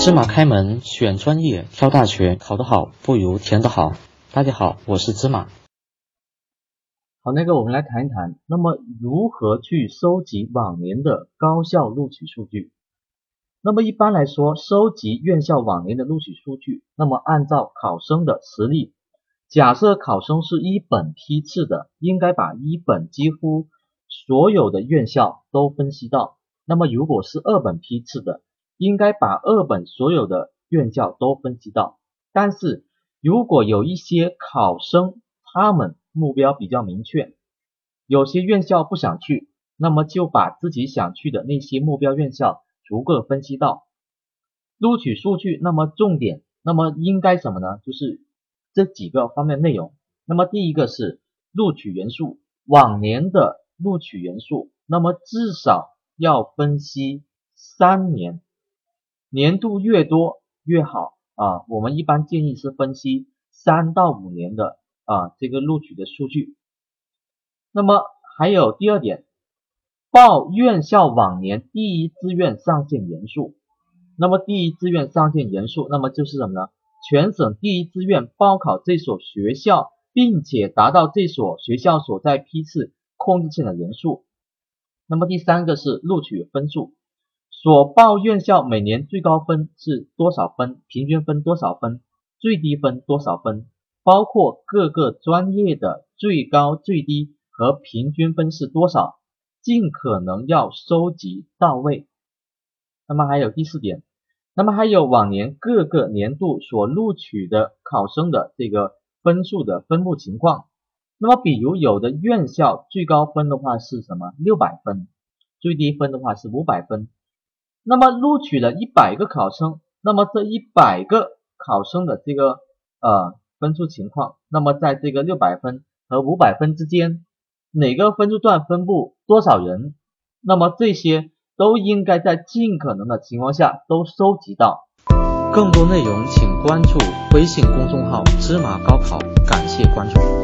芝麻开门，选专业，挑大学，考得好不如填得好。大家好，我是芝麻。好，那个我们来谈一谈，那么如何去收集往年的高校录取数据？那么一般来说，收集院校往年的录取数据，那么按照考生的实力，假设考生是一本批次的，应该把一本几乎所有的院校都分析到；那么如果是二本批次的，应该把二本所有的院校都分析到。但是如果有一些考生，他们目标比较明确，有些院校不想去，那么就把自己想去的那些目标院校逐个分析到录取数据。那么重点，那么应该什么呢？就是这几个方面内容。那么第一个是录取人数，往年的录取人数，那么至少要分析三年。年度越多越好啊，我们一般建议是分析三到五年的啊这个录取的数据。那么还有第二点，报院校往年第一志愿上线人数。那么第一志愿上线人数，那么就是什么呢？全省第一志愿报考这所学校，并且达到这所学校所在批次控制线的人数。那么第三个是录取分数。所报院校每年最高分是多少分？平均分多少分？最低分多少分？包括各个专业的最高、最低和平均分是多少？尽可能要收集到位。那么还有第四点，那么还有往年各个年度所录取的考生的这个分数的分布情况。那么比如有的院校最高分的话是什么？六百分，最低分的话是五百分。那么录取了一百个考生，那么这一百个考生的这个呃分数情况，那么在这个六百分和五百分之间，哪个分数段分布多少人？那么这些都应该在尽可能的情况下都收集到。更多内容请关注微信公众号“芝麻高考”，感谢关注。